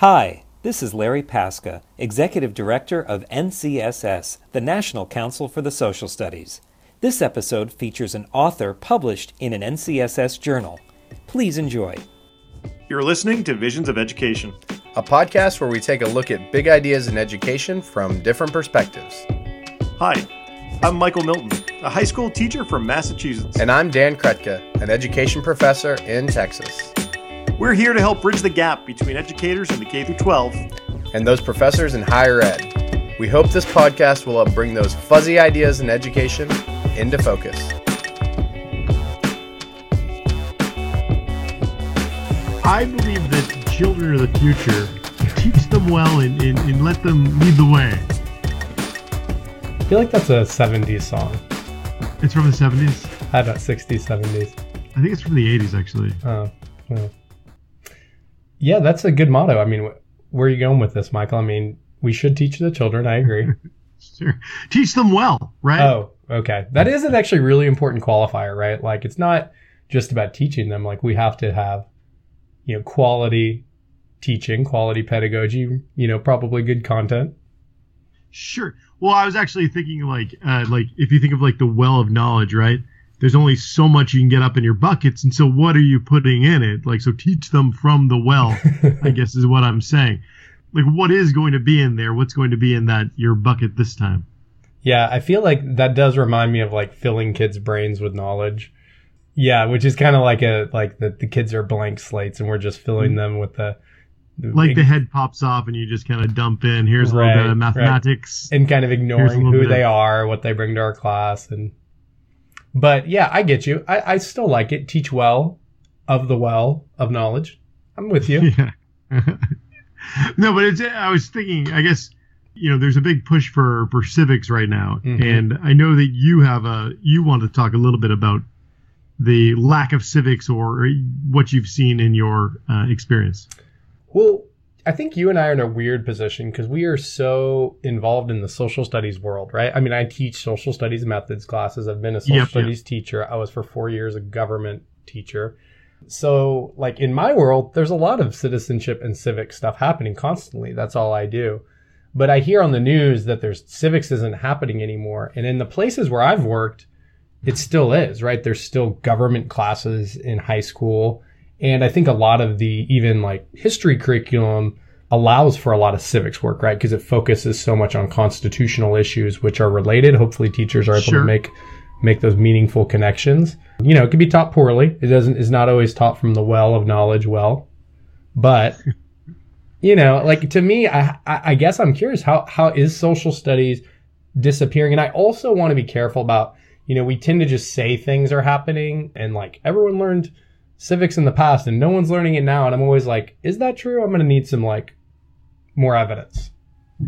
Hi, this is Larry Paska, Executive Director of NCSS, the National Council for the Social Studies. This episode features an author published in an NCSS journal. Please enjoy. You're listening to Visions of Education, a podcast where we take a look at big ideas in education from different perspectives. Hi, I'm Michael Milton, a high school teacher from Massachusetts. And I'm Dan Krutka, an education professor in Texas. We're here to help bridge the gap between educators in the K 12 and those professors in higher ed. We hope this podcast will help bring those fuzzy ideas in education into focus. I believe that children are the future. Teach them well and, and, and let them lead the way. I feel like that's a 70s song. It's from the 70s? I bet 60s, 70s. I think it's from the 80s, actually. Oh, well. Yeah, that's a good motto. I mean, where are you going with this, Michael? I mean, we should teach the children. I agree. sure. Teach them well, right? Oh, okay. That is an actually really important qualifier, right? Like, it's not just about teaching them. Like, we have to have, you know, quality teaching, quality pedagogy, you know, probably good content. Sure. Well, I was actually thinking like, uh, like if you think of like the well of knowledge, right? There's only so much you can get up in your buckets and so what are you putting in it? Like so teach them from the well i guess is what i'm saying. Like what is going to be in there? What's going to be in that your bucket this time? Yeah i feel like that does remind me of like filling kids brains with knowledge. Yeah which is kind of like a like the, the kids are blank slates and we're just filling mm-hmm. them with the, like the head pops off and you just kind of dump in here's right, a little bit of mathematics. Right. and kind of ignoring who they are what they bring to our class and but yeah, I get you. I, I still like it. Teach well of the well of knowledge. I'm with you. Yeah. no, but it's. I was thinking. I guess you know, there's a big push for for civics right now, mm-hmm. and I know that you have a. You want to talk a little bit about the lack of civics or what you've seen in your uh, experience. Well, I think you and I are in a weird position because we are so involved in the social studies world, right? I mean, I teach social studies methods classes. I've been a social yep, studies yep. teacher. I was for four years a government teacher. So, like in my world, there's a lot of citizenship and civic stuff happening constantly. That's all I do. But I hear on the news that there's civics isn't happening anymore. And in the places where I've worked, it still is, right? There's still government classes in high school and I think a lot of the even like history curriculum allows for a lot of civics work, right? Because it focuses so much on constitutional issues, which are related. Hopefully teachers are able sure. to make make those meaningful connections. You know, it can be taught poorly. It doesn't is not always taught from the well of knowledge well. But you know, like to me, I I guess I'm curious how how is social studies disappearing? And I also want to be careful about, you know, we tend to just say things are happening and like everyone learned civics in the past and no one's learning it now. And I'm always like, is that true? I'm going to need some like more evidence.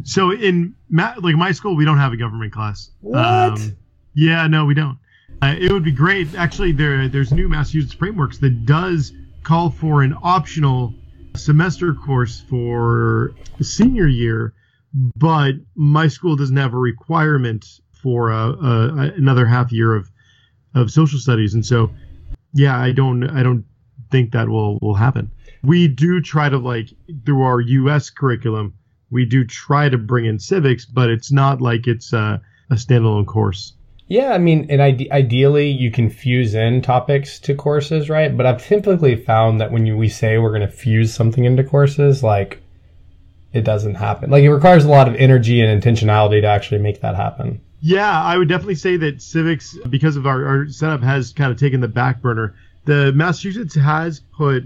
So in ma- like my school, we don't have a government class. What? Um, yeah, no, we don't. Uh, it would be great. Actually, there there's new Massachusetts frameworks that does call for an optional semester course for senior year, but my school doesn't have a requirement for a, a, another half year of of social studies, and so yeah, I don't I don't think that will will happen. We do try to like through our U.S. curriculum, we do try to bring in civics, but it's not like it's a, a standalone course. Yeah, I mean, and ide- ideally you can fuse in topics to courses, right? But I've typically found that when you, we say we're going to fuse something into courses, like it doesn't happen. Like it requires a lot of energy and intentionality to actually make that happen. Yeah, I would definitely say that civics, because of our, our setup, has kind of taken the back burner. The Massachusetts has put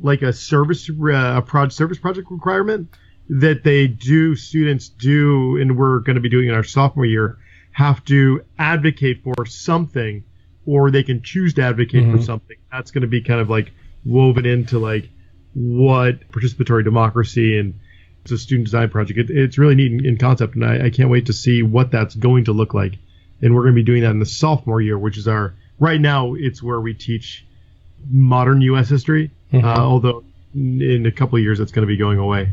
like a service, uh, a project service project requirement that they do students do, and we're going to be doing in our sophomore year, have to advocate for something, or they can choose to advocate mm-hmm. for something. That's going to be kind of like woven into like what participatory democracy and a student design project. It, it's really neat in, in concept, and I, I, can't wait to see what that's going to look like. And we're going to be doing that in the sophomore year, which is our right now. It's where we teach modern U.S. history, mm-hmm. uh, although in a couple of years that's going to be going away.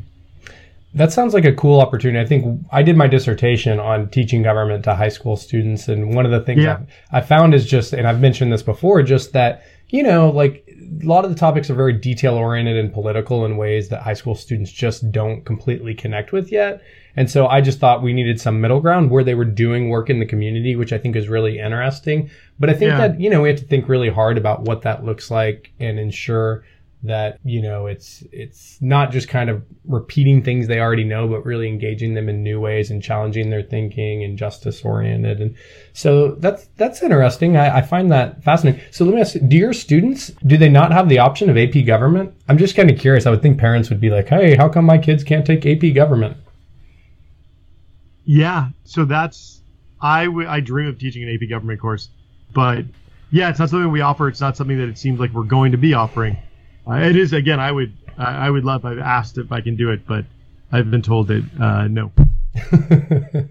That sounds like a cool opportunity. I think I did my dissertation on teaching government to high school students. And one of the things yeah. I found is just, and I've mentioned this before, just that, you know, like a lot of the topics are very detail oriented and political in ways that high school students just don't completely connect with yet. And so I just thought we needed some middle ground where they were doing work in the community, which I think is really interesting. But I think yeah. that, you know, we have to think really hard about what that looks like and ensure that you know it's it's not just kind of repeating things they already know but really engaging them in new ways and challenging their thinking and justice oriented and so that's that's interesting. I, I, find that fascinating. So let me ask do your students do they not have the option of ap government? I'm just kind of curious. I would think parents would be like hey how come my kids can't take ap government? Yeah. So that's I, w- I dream of teaching an ap government course but yeah it's not something we offer. It's not something that it seems like we're going to be offering uh, it is again. I would I would love. I've asked if I can do it, but I've been told that uh, no.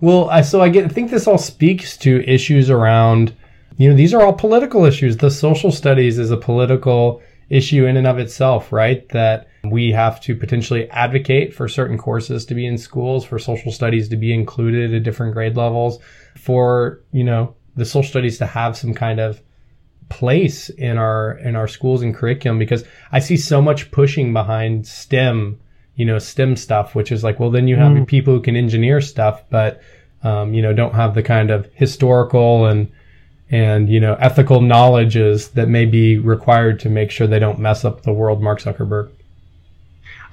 well, I, so I get I think this all speaks to issues around. You know, these are all political issues. The social studies is a political issue in and of itself, right? That we have to potentially advocate for certain courses to be in schools, for social studies to be included at different grade levels, for, you know, the social studies to have some kind of place in our in our schools and curriculum because I see so much pushing behind STEM, you know, STEM stuff, which is like, well, then you have mm. people who can engineer stuff, but um, you know, don't have the kind of historical and and you know ethical knowledges that may be required to make sure they don't mess up the world. Mark Zuckerberg.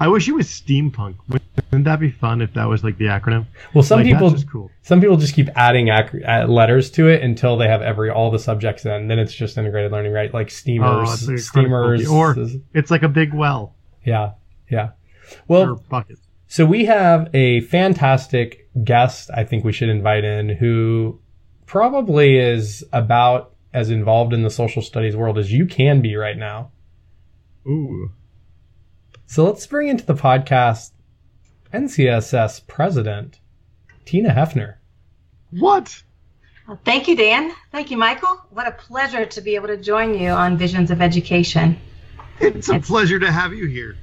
I wish it was steampunk. Wouldn't that be fun if that was like the acronym? Well, some like, people cool. some people just keep adding ac- letters to it until they have every all the subjects in. Then it's just integrated learning, right? Like steamers, oh, steamers, or it's like a big well. Yeah, yeah. Well, so we have a fantastic guest. I think we should invite in who probably is about as involved in the social studies world as you can be right now. Ooh. So let's bring into the podcast NCSS President Tina Heafner. What? Well, thank you, Dan. Thank you, Michael. What a pleasure to be able to join you on Visions of Education. It's a it's, pleasure to have you here.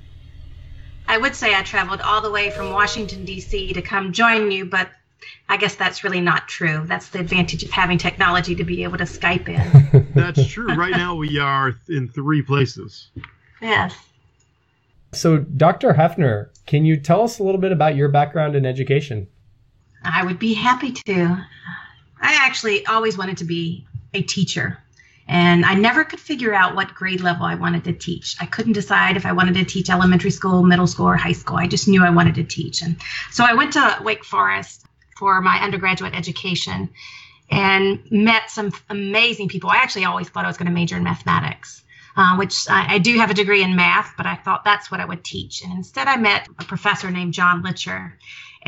I would say I traveled all the way from Washington, D.C. to come join you, but I guess that's really not true. That's the advantage of having technology to be able to Skype in. that's true. Right now, we are in three places. Yes. So, Dr. Heafner, can you tell us a little bit about your background in education? I would be happy to. I actually always wanted to be a teacher, and I never could figure out what grade level I wanted to teach. I couldn't decide if I wanted to teach elementary school, middle school, or high school. I just knew I wanted to teach. And so I went to Wake Forest for my undergraduate education and met some amazing people. I actually always thought I was going to major in mathematics uh, which I, I, do have a degree in math, but I thought that's what I would teach. And instead, I met a professor named John Litcher,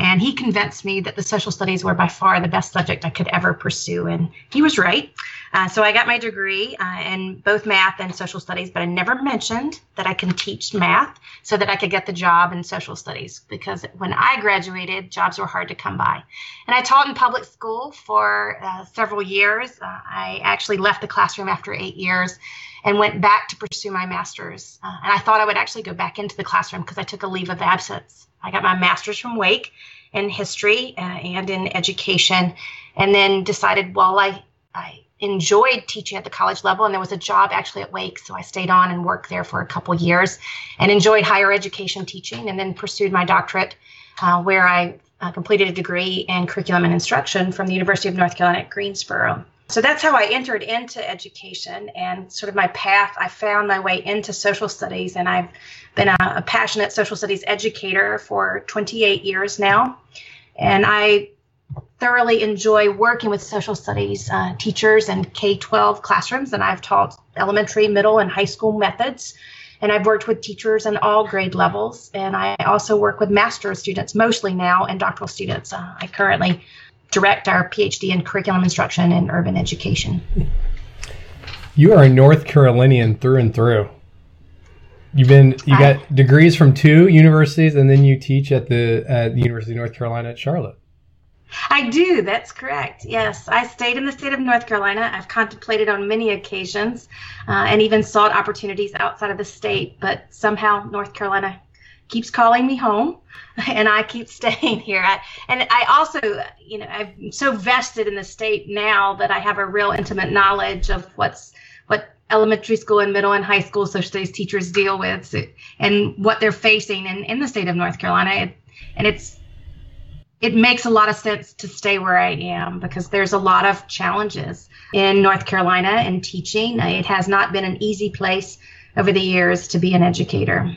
and he convinced me that the social studies were by far the best subject I could ever pursue. And he was right. Uh, so I got my degree uh, in both math and social studies, but I never mentioned that I can teach math so that I could get the job in social studies because when I graduated, jobs were hard to come by. And I taught in public school for uh, several years. Uh, I actually left the classroom after eight years and went back to pursue my master's. Uh, and I thought I would actually go back into the classroom because I took a leave of absence. I got my master's from Wake in history uh, and in education, and then decided, well, I, I enjoyed teaching at the college level, and there was a job actually at Wake, so I stayed on and worked there for a couple years and enjoyed higher education teaching, and then pursued my doctorate, uh, where I uh, completed a degree in curriculum and instruction from the University of North Carolina at Greensboro so that's how I entered into education and sort of my path. I found my way into social studies, and I've been a, a passionate social studies educator for 28 years now. And I thoroughly enjoy working with social studies uh, teachers and K 12 classrooms, and I've taught elementary, middle, and high school methods. And I've worked with teachers in all grade levels, and I also work with master's students mostly now and doctoral students. Uh, I currently direct our PhD in curriculum instruction and urban education. You are a North Carolinian through and through. You've been you got degrees from two universities, and then you teach at the at the University of North Carolina at Charlotte. I do. That's correct. Yes, I stayed in the state of North Carolina. I've contemplated on many occasions, uh, and even sought opportunities outside of the state. But somehow North Carolina keeps calling me home and I keep staying here. I, and I also, you know, I'm so vested in the state now that I have a real intimate knowledge of what's what elementary school and middle and high school social studies teachers deal with and what they're facing in, in the state of North Carolina. And it's it makes a lot of sense to stay where I am because there's a lot of challenges in North Carolina in teaching. It has not been an easy place over the years to be an educator,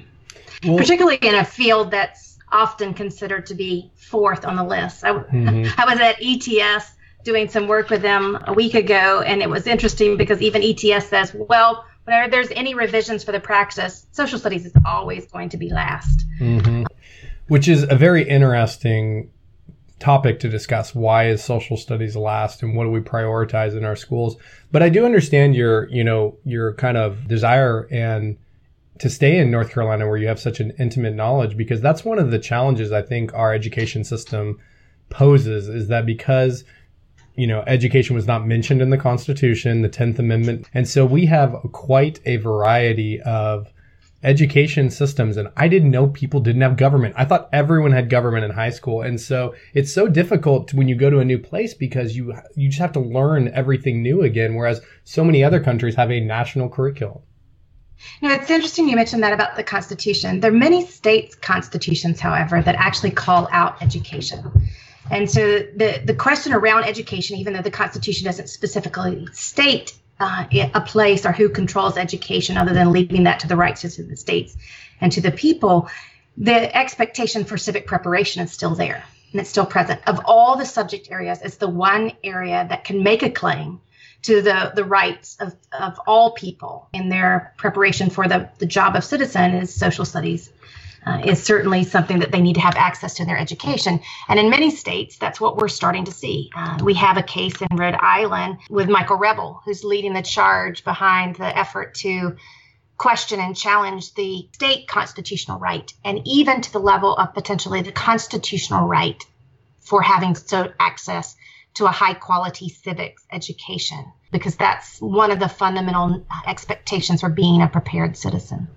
well, particularly in a field that's often considered to be fourth on the list. I, mm-hmm. I was at ETS doing some work with them a week ago, and it was interesting because even ETS says, well, whenever there's any revisions for the practice, social studies is always going to be last. Mm-hmm. Which is a very interesting topic to discuss. Why is social studies last and what do we prioritize in our schools? But I do understand your, you know, your kind of desire and to stay in North Carolina where you have such an intimate knowledge because that's one of the challenges I think our education system poses is that because you know, education was not mentioned in the Constitution, the 10th Amendment. And so we have quite a variety of education systems. And I didn't know people didn't have government. I thought everyone had government in high school. And so it's so difficult when you go to a new place because you, you just have to learn everything new again. Whereas so many other countries have a national curriculum. You know, it's interesting you mentioned that about the Constitution. There are many states' constitutions, however, that actually call out education. And so the, the question around education, even though the Constitution doesn't specifically state uh, a place or who controls education other than leaving that to the rights of the states and to the people, the expectation for civic preparation is still there and it's still present. Of all the subject areas, it's the one area that can make a claim to the, the rights of, of all people in their preparation for the, the job of citizen is social studies uh, is certainly something that they need to have access to in their education. And in many states, that's what we're starting to see. Uh, we have a case in Rhode Island with Michael Rebell, who's leading the charge behind the effort to question and challenge the state constitutional right, and even to the level of potentially the constitutional right for having so access to a high quality civics education, because that's one of the fundamental expectations for being a prepared citizen.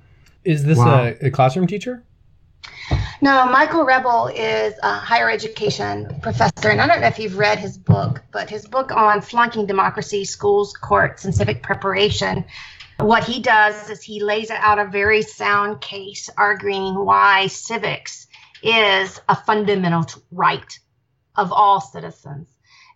Is this wow. a, a classroom teacher? No, Michael Rebell is a higher education professor, and I don't know if you've read his book, but his book on flunking democracy, schools, courts, and civic preparation. What he does is he lays out a very sound case arguing why civics is a fundamental right of all citizens.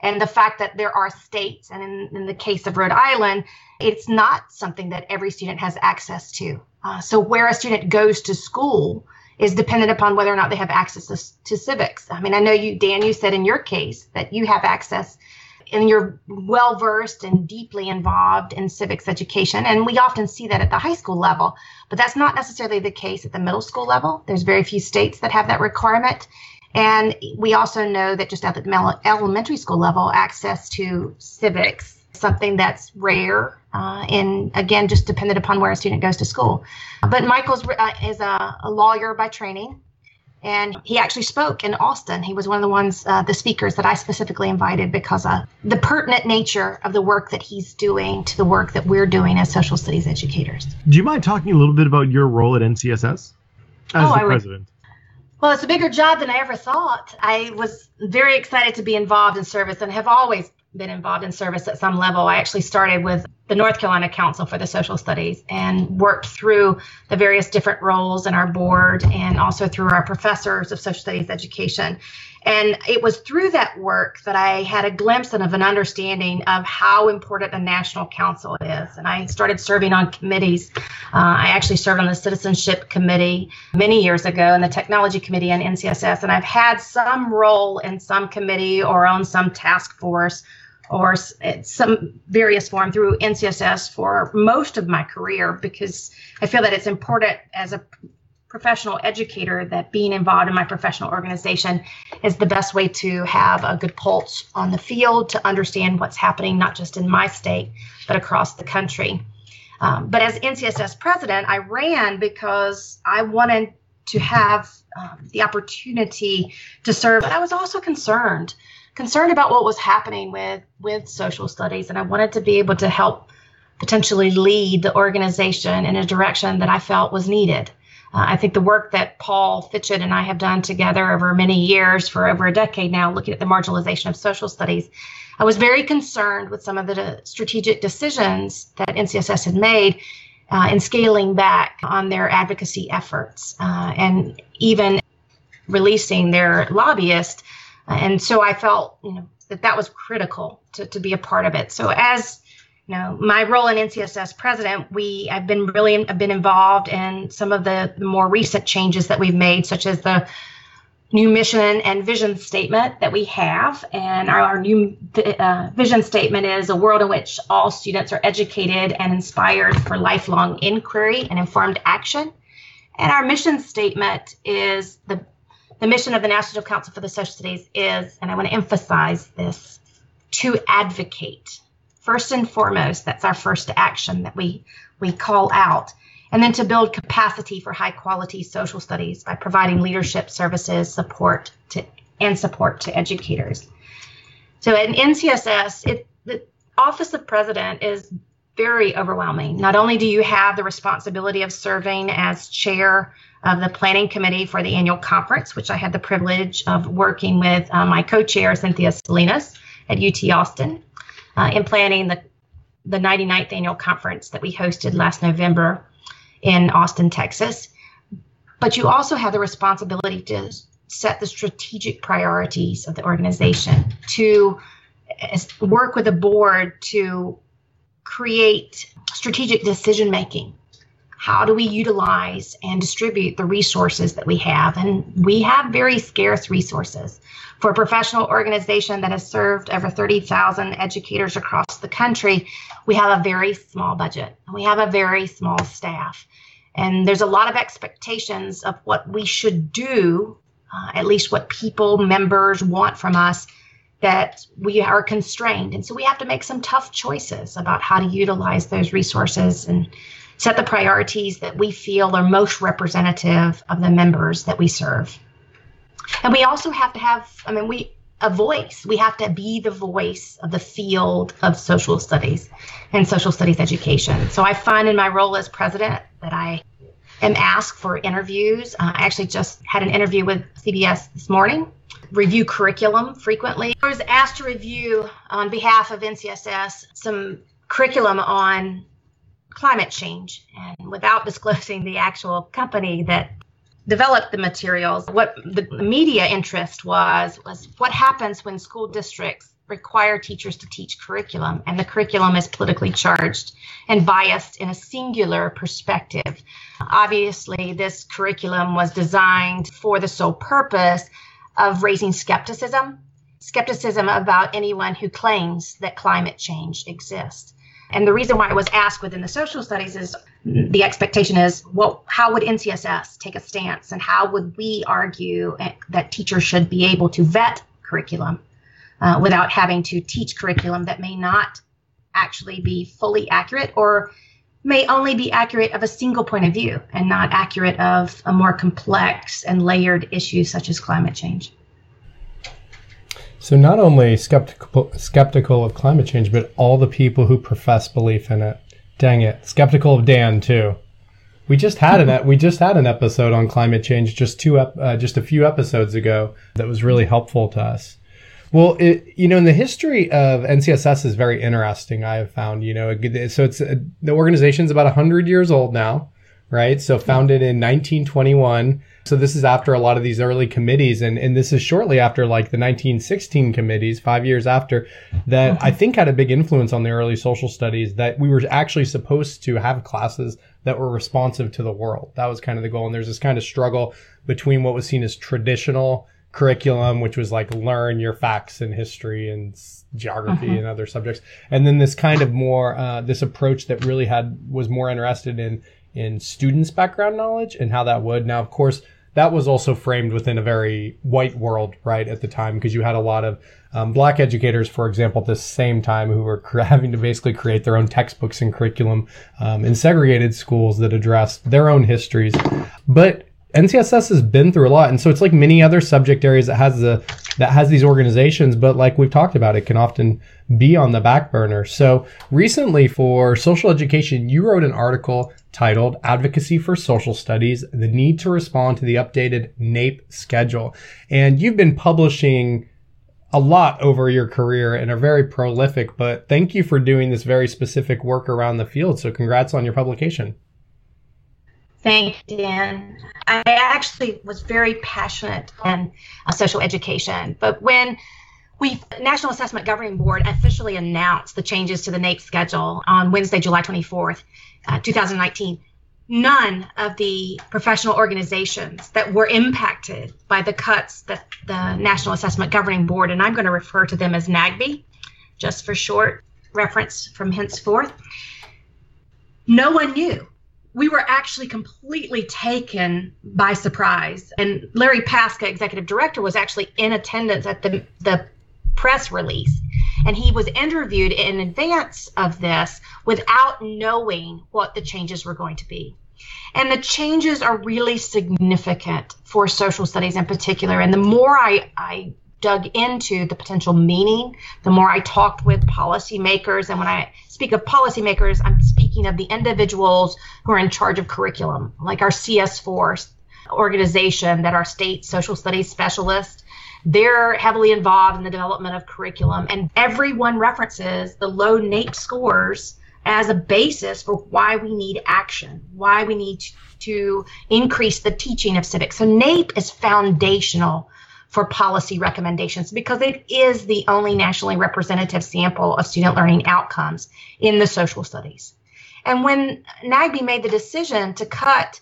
And the fact that there are states, and in, in the case of Rhode Island, it's not something that every student has access to. Uh, so, where a student goes to school, is dependent upon whether or not they have access to, to civics. I mean, I know you, Dan, you said in your case that you have access and you're well versed and deeply involved in civics education. And we often see that at the high school level, but that's not necessarily the case at the middle school level. There's very few states that have that requirement. And we also know that just at the elementary school level, access to civics something that's rare uh, and again just dependent upon where a student goes to school. But michael's uh, is a, a, lawyer by training and he actually spoke in austin. He was one of the ones uh, the speakers that i specifically invited because of the pertinent nature of the work that he's doing to the work that we're doing as social studies educators. Do you mind talking a little bit about your role at ncss as oh, the I president. Well, it's a bigger job than I ever thought. I was very excited to be involved in service and have always been involved in service at some level. I actually started with the North Carolina Council for the Social Studies and worked through the various different roles in our board and also through our professors of social studies education. And it was through that work that I had a glimpse and of an understanding of how important a national council is. And I started serving on committees. Uh, I actually served on the citizenship committee many years ago and the technology committee and NCSS. And I've had some role in some committee or on some task force or some various form through NCSS for most of my career because I feel that it's important as a professional educator that being involved in my professional organization is the best way to have a good pulse on the field to understand what's happening not just in my state but across the country. Um, but as NCSS president, I ran because I wanted to have um, the opportunity to serve, but I was also concerned concerned about what was happening with with social studies and i wanted to be able to help potentially lead the organization in a direction that i felt was needed Uh, I think the work that Paul Fitchett and I have done together over many years, for over a decade now, looking at the marginalization of social studies, I was very concerned with some of the strategic decisions that NCSS had made uh, in scaling back on their advocacy efforts uh, and even releasing their lobbyist. and so I felt, you know, that that was critical to, to be a part of it. So as you know, my role in NCSS president, we I've been really I've been involved in some of the, the more recent changes that we've made, such as the new mission and vision statement that we have. And our, our new uh, vision statement is a world in which all students are educated and inspired for lifelong inquiry and informed action. And our mission statement is the the mission of the National Council for the Social Studies is, and I want to emphasize this, to advocate first and foremost that's our first action that we we call out. And then to build capacity for high quality social studies by providing leadership services support to and support to educators. So in ncss it, the office of president is very overwhelming. Not only do you have the responsibility of serving as chair of the planning committee for the annual conference which i had the privilege of working with uh, my co-chair cinthia salinas at ut austin uh, in planning the, the 99th annual conference that we hosted last November in Austin, Texas. But you also have the responsibility to set the strategic priorities of the organization, to work with the board to create strategic decision making. How do we utilize and distribute the resources that we have? And we have very scarce resources. For a professional organization that has served over 30,000 educators across the country, we have a very small budget and we have a very small staff. And there's a lot of expectations of what we should do, uh, at least what people, members want from us, that we are constrained. And so we have to make some tough choices about how to utilize those resources and set the priorities that we feel are most representative of the members that we serve. And we also have to have, I mean, we a voice. We have to be the voice of the field of social studies and social studies education. So I find in my role as president that I am asked for interviews. Uh, I actually just had an interview with CBS this morning, review curriculum frequently. I was asked to review on behalf of NCSS some curriculum on climate change. And without disclosing the actual company that developed the materials. What the media interest was was what happens when school districts require teachers to teach curriculum and the curriculum is politically charged and biased in a singular perspective. Obviously, this curriculum was designed for the sole purpose of raising skepticism, skepticism about anyone who claims that climate change exists. And the reason why it was asked within the social studies is the expectation is, well, how would NCSS take a stance and how would we argue that teachers should be able to vet curriculum uh, without having to teach curriculum that may not actually be fully accurate or may only be accurate of a single point of view and not accurate of a more complex and layered issue such as climate change. So not only skeptical skeptical of climate change, but all the people who profess belief in it. Dang it, skeptical of Dan too. We just had an we just had an episode on climate change just two uh, just a few episodes ago that was really helpful to us. Well, it, you know, in the history of NCSS is very interesting. I have found, you know, so it's uh, the organization's about hundred years old now, right? So founded in 1921 so this is after a lot of these early committees, and, and this is shortly after like the 1916 committees, five years after, that I think had a big influence on the early social studies that we were actually supposed to have classes that were responsive to the world. That was kind of the goal. And there's this kind of struggle between what was seen as traditional curriculum, which was like learn your facts in history and geography uh-huh. and other subjects, and then this kind of more uh, this approach that really had was more interested in in students' background knowledge and how that would. Now, of course, that was also framed within a very white world, right, at the time, because you had a lot of um, black educators, for example, at the same time, who were having to basically create their own textbooks and curriculum um, in segregated schools that addressed their own histories. But NCSS has been through a lot, and so it's like many other subject areas that has the that has these organizations, but like we've talked about, it can often be on the back burner. So recently, for social education, you wrote an article titled "Advocacy for Social Studies: The Need to Respond to the Updated NAEP Schedule," and you've been publishing a lot over your career and are very prolific. But thank you for doing this very specific work around the field. So congrats on your publication. Thank you, Dan. I actually was very passionate in uh, social education, but when we National Assessment Governing Board officially announced the changes to the NAEP schedule on Wednesday, July 24th, uh, 2019. None of the professional organizations that were impacted by the cuts that the National Assessment Governing Board, and I'm going to refer to them as NAGB, just for short reference from henceforth, no one knew we were actually completely taken by surprise. And Larry Paska, executive director, was actually in attendance at the, the press release. And he was interviewed in advance of this without knowing what the changes were going to be. And the changes are really significant for social studies in particular. And the more I, I dug into the potential meaning, the more I talked with policymakers. And when I speak of policymakers, I'm speaking of the individuals who are in charge of curriculum, like our CS4 organization that our state social studies specialists. They're heavily involved in the development of curriculum, and everyone references the low NAEP scores as a basis for why we need action, why we need to increase the teaching of civics. So NAEP is foundational for policy recommendations because it is the only nationally representative sample of student learning outcomes in the social studies. And when NAGB made the decision to cut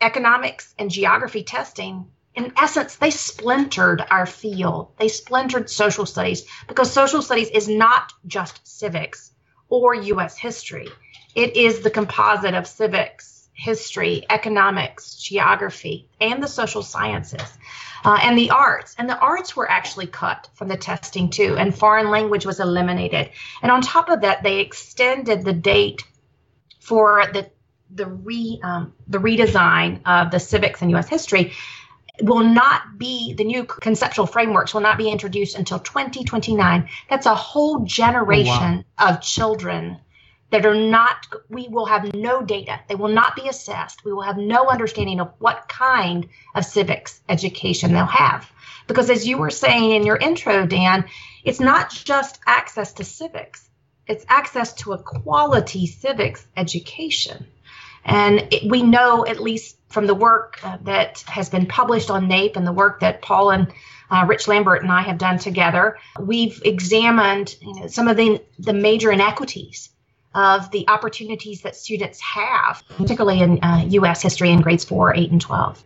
economics and geography testing, in essence, they splintered our field. They splintered social studies because social studies is not just civics or U.S. history. It is the composite of civics, history, economics, geography, and the social sciences uh, and the arts. And the arts were actually cut from the testing too, and foreign language was eliminated. And on top of that, they extended the date for the the re um, the redesign of the civics and U.S. history will not be the new conceptual frameworks will not be introduced until 2029 that's a whole generation oh, wow. of children that are not we will have no data they will not be assessed we will have no understanding of what kind of civics education they'll have because as you were saying in your intro dan it's not just access to civics it's access to a quality civics education and it, we know at least from the work uh, that has been published on naep and the work that paul and uh, Rich Lambert and I have done together. We've examined you know, some of the, the major inequities of the opportunities that students have, particularly in uh, U.S. history in grades four, eight, and 12.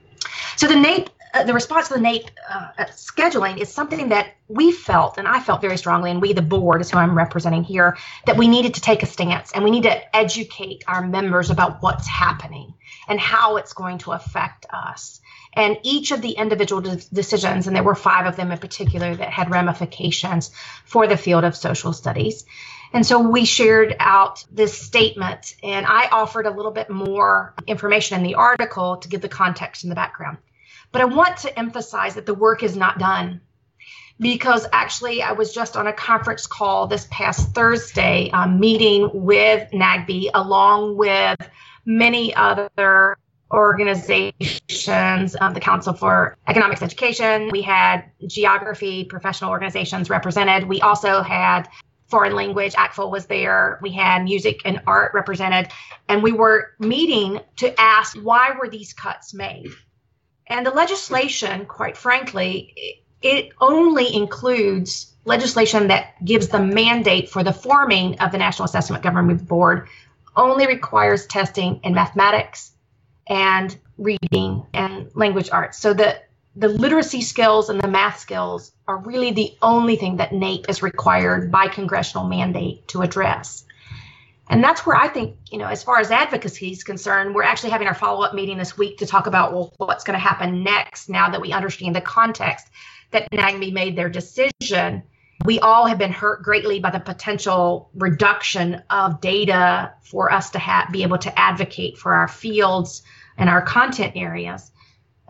So the NAEP, uh, the response to the NAEP uh, scheduling is something that we felt, and I felt very strongly, and we, the board, is who I'm representing here, that we needed to take a stance and we need to educate our members about what's happening and how it's going to affect us. And each of the individual de- decisions, and there were five of them in particular that had ramifications for the field of social studies. And so we shared out this statement, and I offered a little bit more information in the article to give the context and the background. But I want to emphasize that the work is not done because actually I was just on a conference call this past Thursday, um, meeting with NAGB along with many other organizations, um, the Council for Economics Education. We had geography professional organizations represented. We also had foreign language. ACTFL was there. We had music and art represented. And we were meeting to ask why were these cuts made? And the legislation, quite frankly, it only includes legislation that gives the mandate for the forming of the National Assessment Governing Board, only requires testing in mathematics and reading and language arts. So the the literacy skills and the math skills are really the only thing that NAEP is required by congressional mandate to address. And that's where I think, you know, as far as advocacy is concerned, we're actually having our follow up meeting this week to talk about, well, what's going to happen next now that we understand the context that NAGB made their decision. We all have been hurt greatly by the potential reduction of data for us to have, be able to advocate for our fields and our content areas.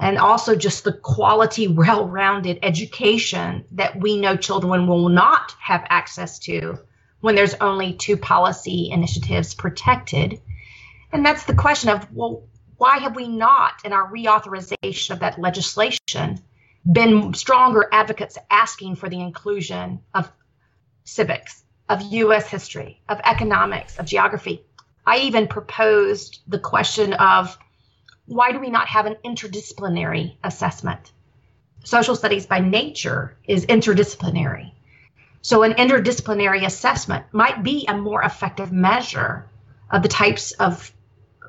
and also just the quality, well rounded education that we know children will not have access to when there's only two policy initiatives protected. And that's the question of, well, why have we not, in our reauthorization of that legislation, been stronger advocates asking for the inclusion of civics, of US history, of economics, of geography? I even proposed the question of why do we not have an interdisciplinary assessment? Social studies by nature is interdisciplinary. So, an interdisciplinary assessment might be a more effective measure of the types of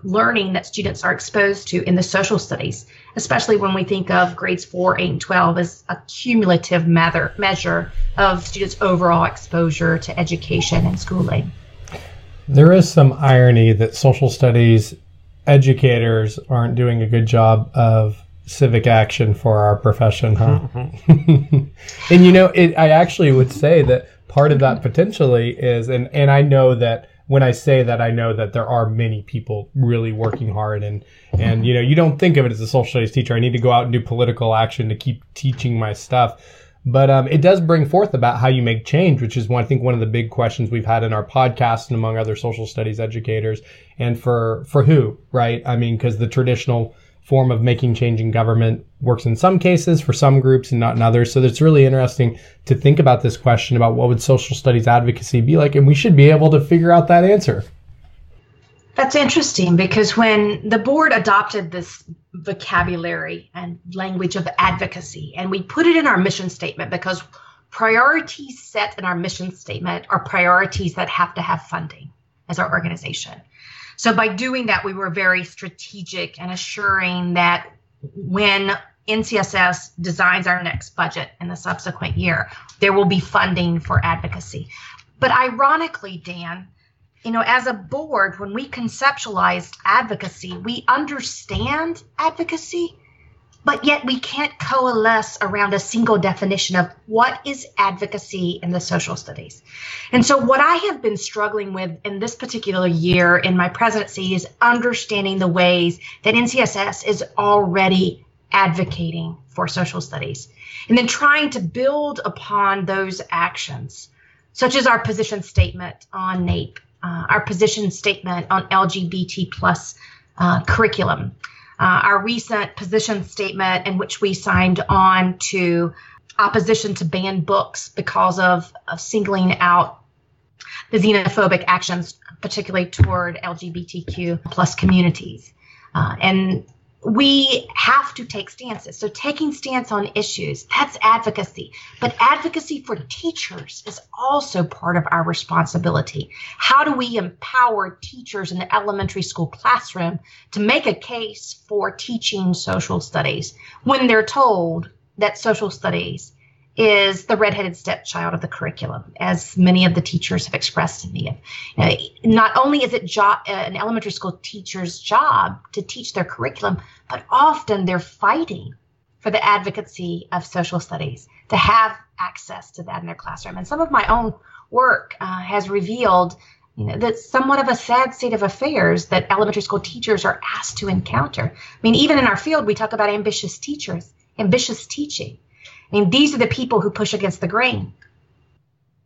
learning that students are exposed to in the social studies, especially when we think of grades 4, 8, and 12 as a cumulative measure, measure of students' overall exposure to education and schooling. There is some irony that social studies educators aren't doing a good job of civic action for our profession, huh? and you know, it, I actually would say that part of that potentially is, and, and I know that when I say that, I know that there are many people really working hard and, and, you know, you don't think of it as a social studies teacher. I need to go out and do political action to keep teaching my stuff. But um, it does bring forth about how you make change, which is one, I think one of the big questions we've had in our podcast and among other social studies educators. And for for who, right? I mean, because the traditional form of making change in government works in some cases for some groups and not in others. So it's really interesting to think about this question about what would social studies advocacy be like, and we should be able to figure out that answer. That's interesting because when the board adopted this vocabulary and language of advocacy, and we put it in our mission statement because priorities set in our mission statement are priorities that have to have funding as our organization. So by doing that, we were very strategic and assuring that when NCSS designs our next budget in the subsequent year, there will be funding for advocacy. But ironically, Dan, you know, as a board, when we conceptualized advocacy, we understand advocacy, but yet we can't coalesce around a single definition of what is advocacy in the social studies. And so, what I have been struggling with in this particular year in my presidency is understanding the ways that NCSS is already advocating for social studies and then trying to build upon those actions, such as our position statement on NAEP uh, our position statement on LGBT plus uh, curriculum, uh, our recent position statement in which we signed on to opposition to ban books because of, of singling out the xenophobic actions, particularly toward LGBTQ plus communities. Uh, and we have to take stances. So taking stance on issues, that's advocacy. But advocacy for teachers is also part of our responsibility. How do we empower teachers in the elementary school classroom to make a case for teaching social studies when they're told that social studies is the redheaded stepchild of the curriculum, as many of the teachers have expressed to me. Uh, not only is it uh, an elementary school teacher's job to teach their curriculum, but often they're fighting for the advocacy of social studies to have access to that in their classroom. And some of my own work uh, has revealed you know, somewhat of a sad state of affairs that elementary school teachers are asked to encounter. I mean, even in our field, we talk about ambitious teachers, ambitious teaching. I mean, these are the people who push against the grain. Hmm.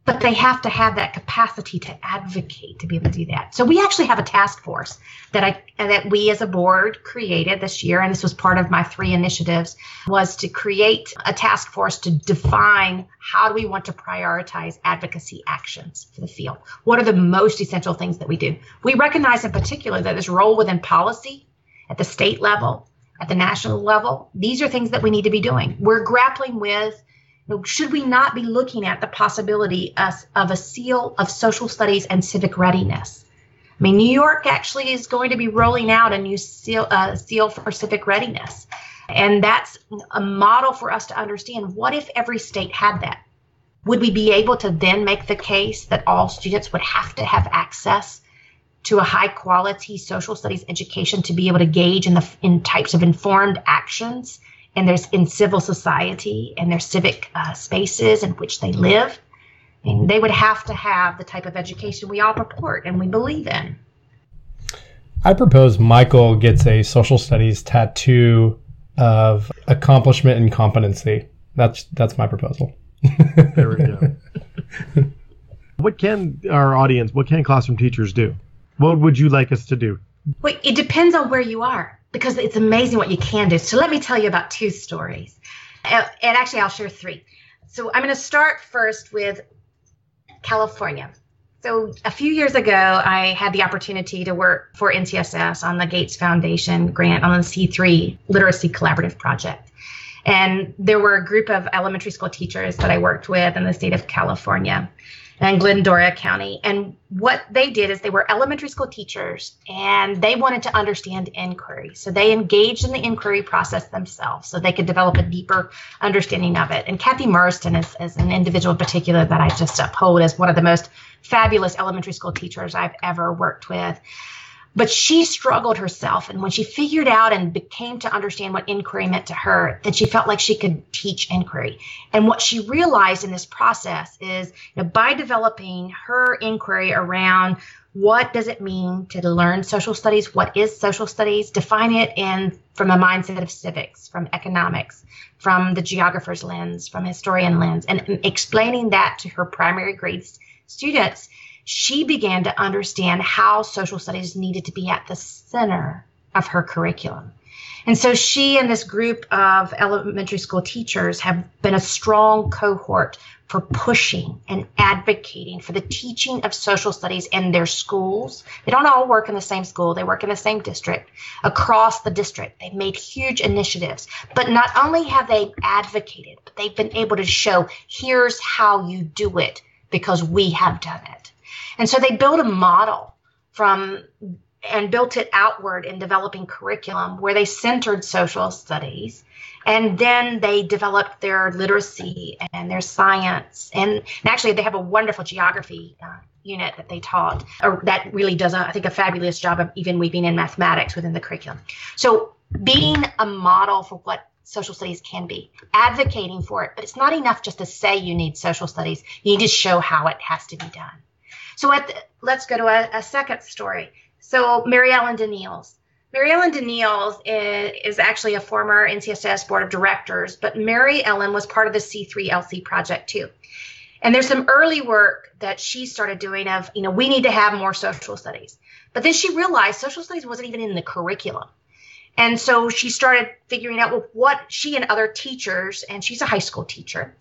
But they have to have that capacity to advocate to be able to do that. So we actually have a task force that I that we as a board created this year, and this was part of my three initiatives, was to create a task force to define how do we want to prioritize advocacy actions for the field. What are the most essential things that we do? We recognize in particular that this role within policy at the state level at the national level, these are things that we need to be doing. We're grappling with should we not be looking at the possibility of, of a seal of social studies and civic readiness? I mean, New York actually is going to be rolling out a new seal, uh, seal for civic readiness. And that's a model for us to understand what if every state had that? Would we be able to then make the case that all students would have to have access to a high quality social studies education to be able to gauge in the in types of informed actions and there's in civil society and their civic uh, spaces in which they live and they would have to have the type of education we all purport and we believe in i propose michael gets a social studies tattoo of accomplishment and competency. That's that's my proposal. there we go. what can our audience, what can classroom teachers do? What would you like us to do? Well, it depends on where you are because it's amazing what you can do. So let me tell you about two stories. And actually, I'll share three. So I'm going to start first with California. So a few years ago, I had the opportunity to work for NCSS on the Gates Foundation grant on the C3 Literacy Collaborative Project. And there were a group of elementary school teachers that I worked with in the state of California and Glendora County. And what they did is they were elementary school teachers and they wanted to understand inquiry. So they engaged in the inquiry process themselves so they could develop a deeper understanding of it. And Kathy Marston is, is an individual in particular that I just uphold as one of the most fabulous elementary school teachers I've ever worked with. But she struggled herself. And when she figured out and became to understand what inquiry meant to her, then she felt like she could teach inquiry. And what she realized in this process is you know, by developing her inquiry around what does it mean to learn social studies, what is social studies, define it in from a mindset of civics, from economics, from the geographer's lens, from historian lens, and explaining that to her primary grades students she began to understand how social studies needed to be at the center of her curriculum. And so she and this group of elementary school teachers have been a strong cohort for pushing and advocating for the teaching of social studies in their schools. They don't all work in the same school, they work in the same district, across the district. They've made huge initiatives. But not only have they advocated, but they've been able to show here's how you do it because we have done it. And so they built a model from and built it outward in developing curriculum where they centered social studies and then they developed their literacy and their science. And, and actually they have a wonderful geography uh, unit that they taught or that really does a, I think a fabulous job of even weaving in mathematics within the curriculum. So being a model for what social studies can be advocating for it but it's not enough just to say you need social studies. You need to show how it has to be done so the, let's go to a, a, second story. So Mary Ellen Daneels. Mary Ellen Daneels is, is, actually a former NCSS board of directors, but Mary Ellen was part of the C3LC project too. And there's some early work that she started doing of, you know, we need to have more social studies. But then she realized social studies wasn't even in the curriculum. And so she started figuring out well, what she and other teachers, and she's a high school teacher,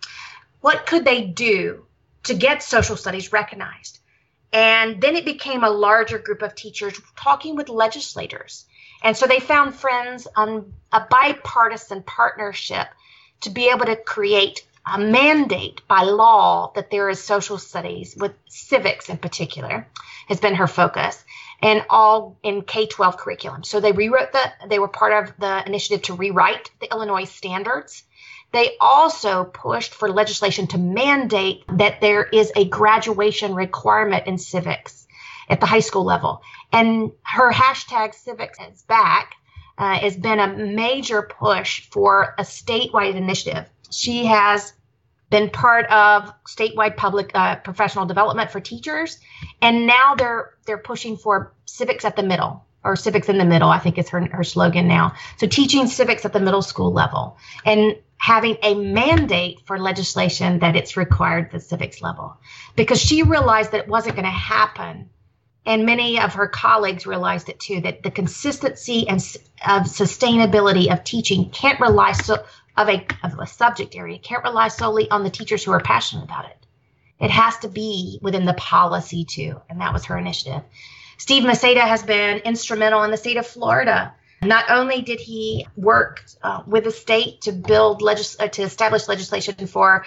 what could they do to get social studies recognized? And then it became a larger group of teachers talking with legislators. And so they found friends on a bipartisan partnership to be able to create a mandate by law that there is social studies with civics in particular has been her focus and all in K-12 curriculum. So they rewrote the they were part of the initiative to rewrite the Illinois standards they also pushed for legislation to mandate that there is a graduation requirement in civics at the high school level. And her hashtag civics is back uh, has been a major push for a statewide initiative. She has been part of statewide public uh, professional development for teachers, and now they're they're pushing for civics at the middle or civics in the middle. I think is her her slogan now. So teaching civics at the middle school level, and having a mandate for legislation that it's required at the civics level. Because she realized that it wasn't going to happen. And many of her colleagues realized it too that the consistency and of sustainability of teaching can't rely so of a of a subject area can't rely solely on the teachers who are passionate about it. It has to be within the policy too and that was her initiative. Steve Masyada has been instrumental in the state of florida not only did he work uh, with the state to build legis- uh, to establish legislation for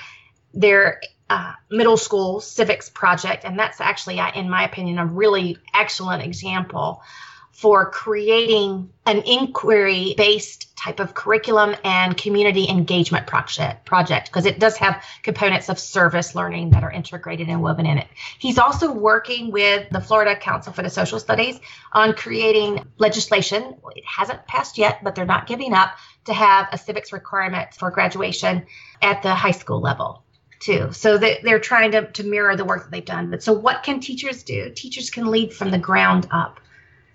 their uh, middle school civics project, and that's actually, uh, in my opinion, a really excellent example for creating an inquiry based type of curriculum and community engagement project because it does have components of service learning that are integrated and woven in it. He's also working with the Florida Council for the Social Studies on creating legislation. It hasn't passed yet, but they're not giving up to have a civics requirement for graduation at the high school level too. So they, they're trying to, to mirror the work that they've done. But so what can teachers do? Teachers can lead from the ground up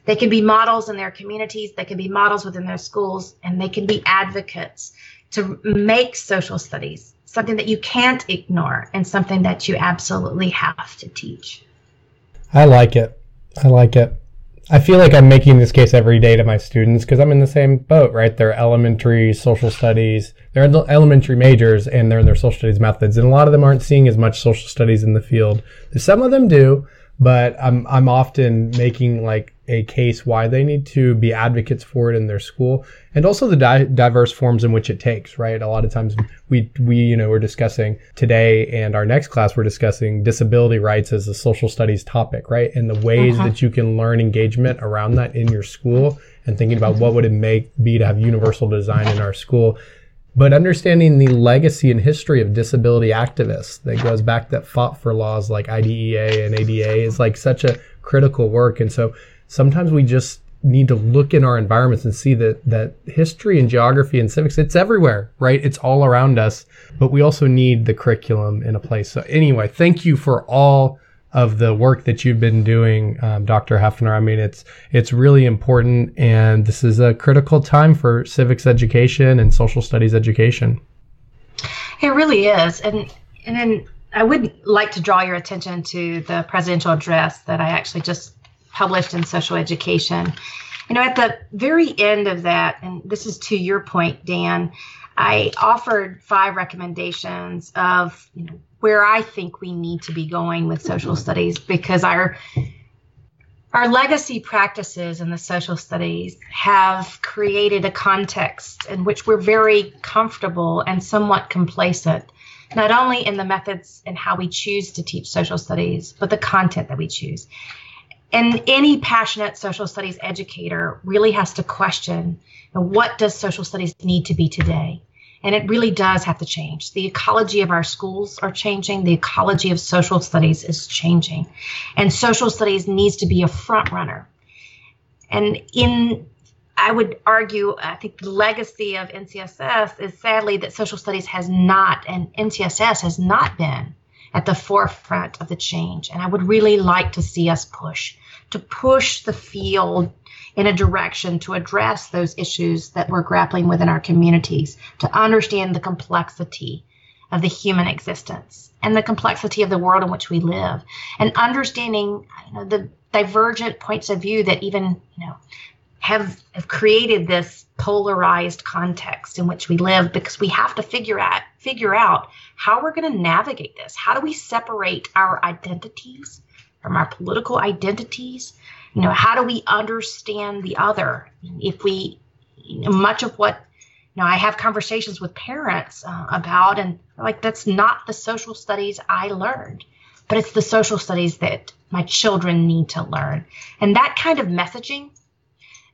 They can be models in their communities, they can be models within their schools, and they can be advocates to make social studies something that you can't ignore and something that you absolutely have to teach. I like it. I like it. I feel like I'm making this case every day to my students because I'm in the same boat, right? They're elementary social studies, they're elementary majors, and they're in their social studies methods. And a lot of them aren't seeing as much social studies in the field. Some of them do, but I'm I'm often making like a case why they need to be advocates for it in their school and also the di- diverse forms in which it takes right? A lot of times we we you know we're discussing today and our next class we're discussing disability rights as a social studies topic right? And the ways uh-huh. that you can learn engagement around that in your school and thinking about what would it make be to have universal design in our school but understanding the legacy and history of disability activists that goes back that fought for laws like IDEA and ADA is like such a critical work. And so sometimes we just need to look in our environments and see that that history and geography and civics it's everywhere right? It's all around us. But we also need the curriculum in a place. So anyway thank you for all of the work that you've been doing, um, Dr. Heafner. I mean, it's it's really important, and this is a critical time for civics education and social studies education. It really is, and and then I would like to draw your attention to the presidential address that I actually just published in Social Education. You know, at the very end of that, and this is to your point, Dan. I offered five recommendations of you know, where I think we need to be going with social studies because our our legacy practices in the social studies have created a context in which we're very comfortable and somewhat complacent, not only in the methods and how we choose to teach social studies, but the content that we choose. And any passionate social studies educator really has to question what does social studies need to be today? And it really does have to change. The ecology of our schools are changing. The ecology of social studies is changing. And social studies needs to be a front runner. And in I would argue, I think the legacy of NCSS is sadly that social studies has not, and NCSS has not been at the forefront of the change. And I would really like to see us push, to push the field in a direction to address those issues that we're grappling with in our communities, to understand the complexity of the human existence and the complexity of the world in which we live, and understanding you know, the divergent points of view that even you know have, have created this polarized context in which we live because we have to figure out figure out how we're going to navigate this. How do we separate our identities from our political identities you know how do we understand the other? If we much of what you know i have conversations with parents uh, about and like that's not the social studies i learned but it's the social studies that my children need to learn. And that kind of messaging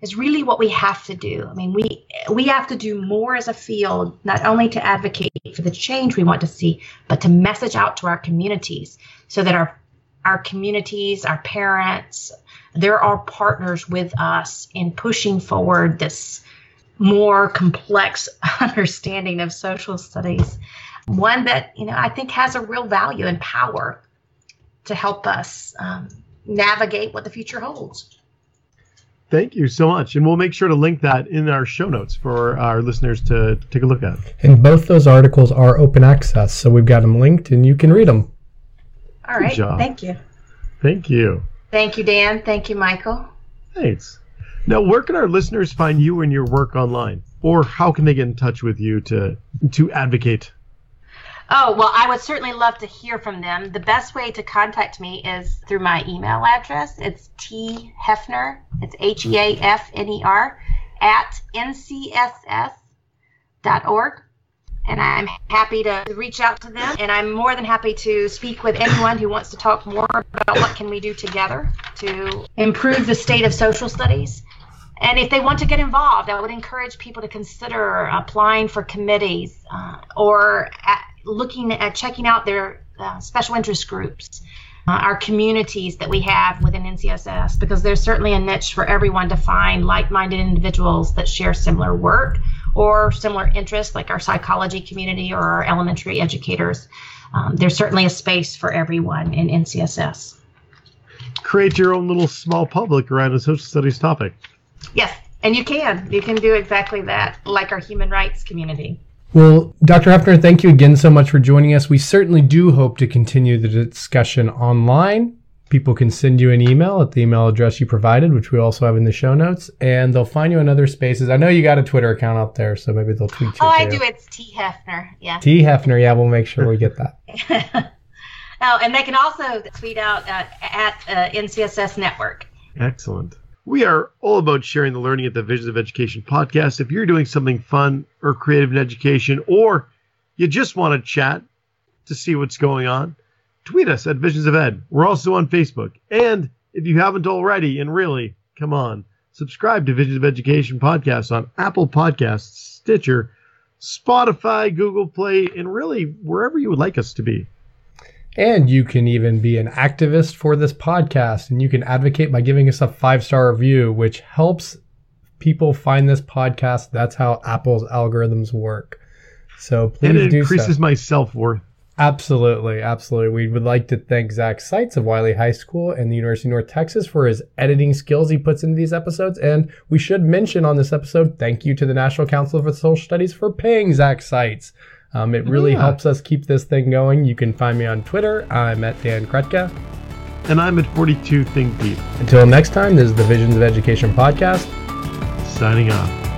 is really what we have to do. I mean we we have to do more as a field not only to advocate for the change we want to see but to message out to our communities so that our our communities our parents, they're our partners with us in pushing forward this more complex understanding of social studies one that you know i think has a real value and power to help us um, navigate what the future holds Thank you so much. And we'll make sure to link that in our show notes for our listeners to take a look at. And both those articles are open access. So we've got them linked and you can read them. All right. Thank you. Thank you. Thank you, Dan. Thank you, Michael. Thanks. Now, where can our listeners find you and your work online? Or how can they get in touch with you to to advocate? Oh, well, I would certainly love to hear from them. The best way to contact me is through my email address. It's T Heafner, it's H E A F N E R, at ncss.org and I'm happy to reach out to them. And I'm more than happy to speak with anyone who wants to talk more about what can we do together to improve the state of social studies. And if they want to get involved, I would encourage people to consider applying for committees uh, or at looking at checking out their uh, special interest groups, uh, our communities that we have within NCSS, because there's certainly a niche for everyone to find like minded individuals that share similar work or similar interests like our psychology community or our elementary educators. Um, there's certainly a space for everyone in NCSS. create your own little small public around a social studies topic. Yes, and you can. You can do exactly that, like our human rights community. Well, Dr. Heafner, thank you again so much for joining us. We certainly do hope to continue the discussion online. People can send you an email at the email address you provided, which we also have in the show notes, and they'll find you in other spaces. I know you got a Twitter account out there, so maybe they'll tweet you. Oh, too. I do. It's T Heafner. Yeah. T Heafner. Yeah, we'll make sure we get that. oh, and they can also tweet out uh, at uh, NCSS Network. Excellent. We are all about sharing the learning at the Visions of Education podcast. If you're doing something fun or creative in education, or you just want to chat to see what's going on, tweet us at Visions of Ed. We're also on Facebook. And if you haven't already, and really, come on, subscribe to Visions of Education podcast on Apple Podcasts, Stitcher, Spotify, Google Play, and really wherever you would like us to be. And you can even be an activist for this podcast and you can advocate by giving us a five star review, which helps people find this podcast. That's how Apple's algorithms work. So please and it increases so. my self worth. Absolutely, absolutely. We would like to thank Zach Seitz of Wiley High School and the University of North Texas for his editing skills he puts into these episodes. And we should mention on this episode, thank you to the National Council for Social Studies for paying Zach Seitz. Um, it really yeah. helps us keep this thing going. You can find me on Twitter. I'm at Dan Krutka. And I'm at 42 Think Deep. Until next time, this is the Visions of Education podcast. Signing off.